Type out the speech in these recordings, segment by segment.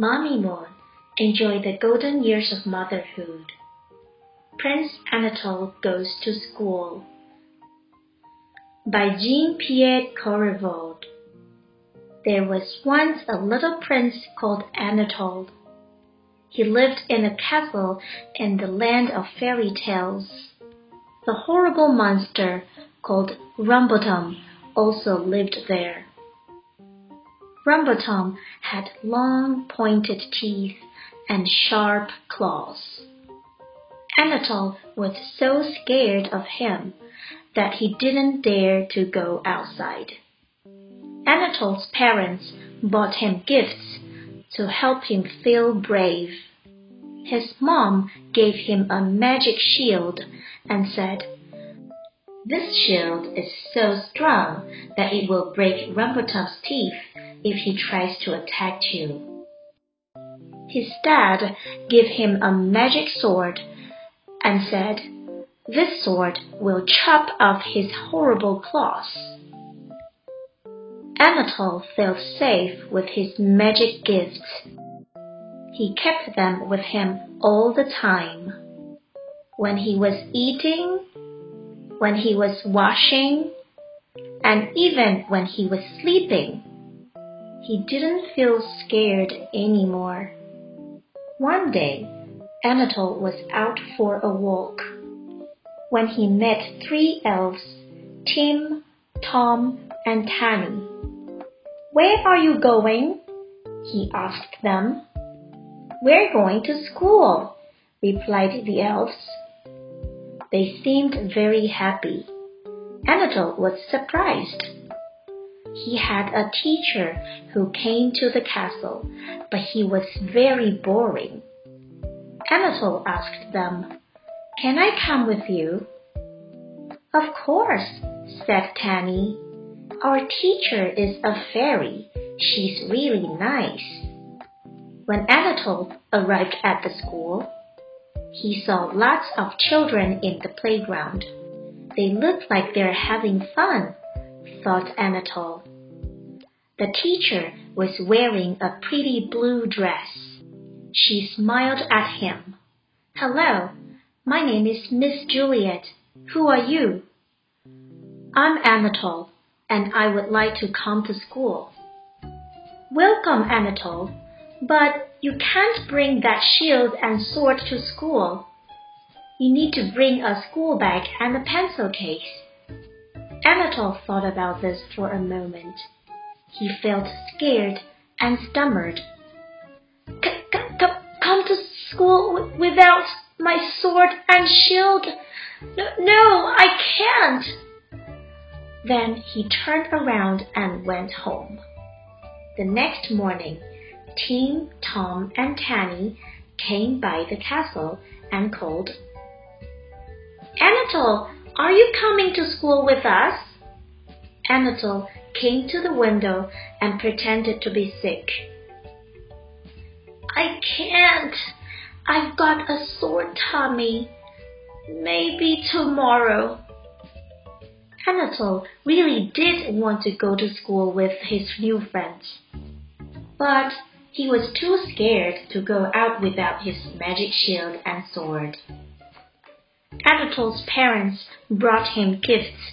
Mommy Moon enjoyed the golden years of motherhood. Prince Anatol Goes to School by Jean Pierre Courivaud. There was once a little prince called Anatol. He lived in a castle in the land of fairy tales. The horrible monster called Rumbletum also lived there. Rumbletum had long pointed teeth and sharp claws. Anatol was so scared of him that he didn't dare to go outside. Anatol's parents bought him gifts to help him feel brave. His mom gave him a magic shield and said, This shield is so strong that it will break Rumbletum's teeth if he tries to attack you. His dad gave him a magic sword and said, This sword will chop off his horrible claws. Anatol felt safe with his magic gifts. He kept them with him all the time. When he was eating, when he was washing, and even when he was sleeping, he didn't feel scared anymore. One day, Anatol was out for a walk when he met three elves, Tim, Tom, and Tanny. Where are you going? he asked them. We're going to school, replied the elves. They seemed very happy. Anatol was surprised. He had a teacher who came to the castle, but he was very boring. Anatol asked them, Can I come with you? Of course, said Tanny. Our teacher is a fairy. She's really nice. When Anatol arrived at the school, he saw lots of children in the playground. They look like they're having fun, thought Anatol. The teacher was wearing a pretty blue dress. She smiled at him. Hello, my name is Miss Juliet. Who are you? I'm Anatol, and I would like to come to school. Welcome, Anatol, but you can't bring that shield and sword to school. You need to bring a school bag and a pencil case. Anatol thought about this for a moment. He felt scared and stammered come to school without my sword and shield? No, no, I can't. Then he turned around and went home. The next morning, Tim, Tom, and Tanny came by the castle and called, Anatol, are you coming to school with us? Anatol came to the window and pretended to be sick. I can't. I've got a sore tummy. Maybe tomorrow. Anatol really did want to go to school with his new friends. But he was too scared to go out without his magic shield and sword. Anatol's parents brought him gifts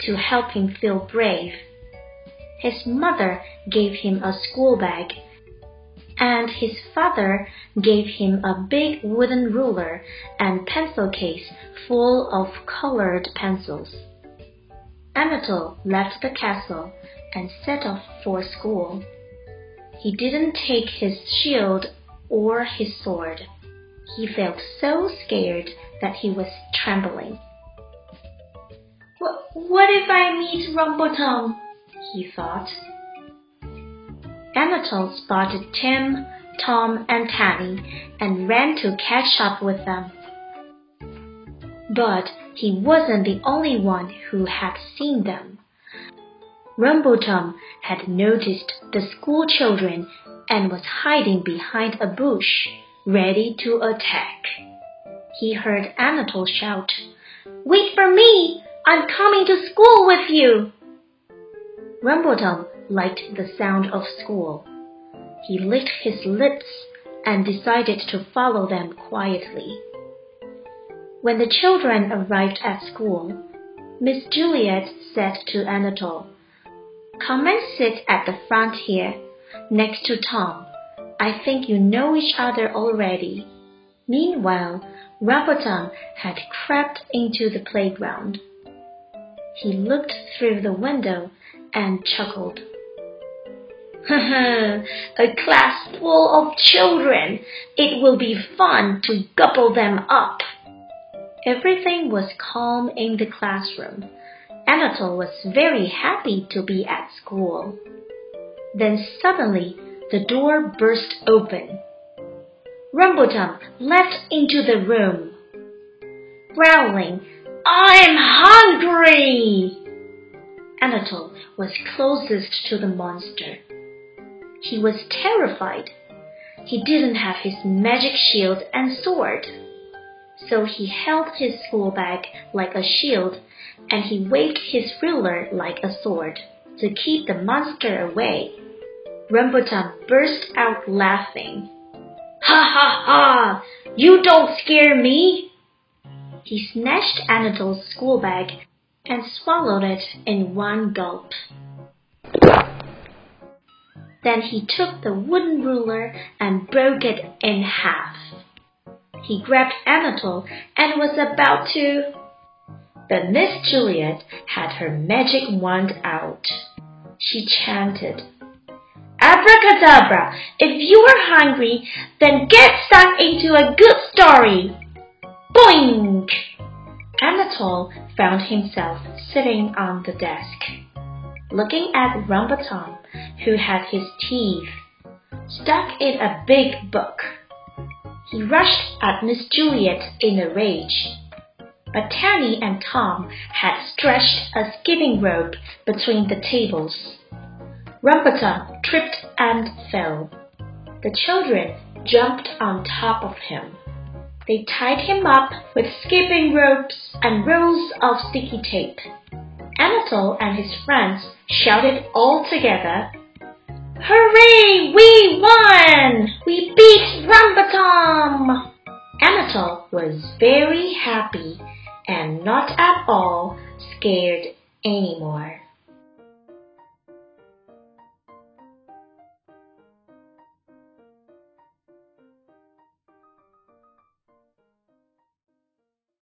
to help him feel brave. His mother gave him a school bag and his father gave him a big wooden ruler and pencil case full of colored pencils. Anatol left the castle and set off for school. He didn't take his shield or his sword. He felt so scared that he was trembling. What, what if I meet Rumbletum? He thought. Anatol spotted Tim, Tom, and Tanny and ran to catch up with them. But he wasn't the only one who had seen them. Rumbletum had noticed the school children and was hiding behind a bush, ready to attack. He heard Anatol shout, Wait for me! I'm coming to school with you! Rumbletum liked the sound of school. He licked his lips and decided to follow them quietly. When the children arrived at school, Miss Juliet said to Anatol, Come and sit at the front here, next to Tom. I think you know each other already. Meanwhile, Rumbletum had crept into the playground. He looked through the window and chuckled. A class full of children. It will be fun to gobble them up. Everything was calm in the classroom. Anatol was very happy to be at school. Then suddenly the door burst open. Rumbletum leapt into the room, growling, I'm hungry! Anatol was closest to the monster. He was terrified. He didn't have his magic shield and sword. So he held his school bag like a shield and he waved his ruler like a sword to keep the monster away. Rumbletum burst out laughing. Ha ha ha! You don't scare me! He snatched Anatol's school bag and swallowed it in one gulp. Then he took the wooden ruler and broke it in half. He grabbed Anatol and was about to. But Miss Juliet had her magic wand out. She chanted, Abracadabra! If you are hungry, then get stuck into a good story. Boink! Anatol found himself sitting on the desk, looking at Rumbletum, who had his teeth stuck in a big book. He rushed at Miss Juliet in a rage. But Tanny and Tom had stretched a skipping rope between the tables. Rumbletum tripped and fell. The children jumped on top of him. They tied him up with skipping ropes and rolls of sticky tape. Anatol and his friends shouted all together, Hooray! We won! We beat Rumbletum! Anatol was very happy and not at all scared anymore.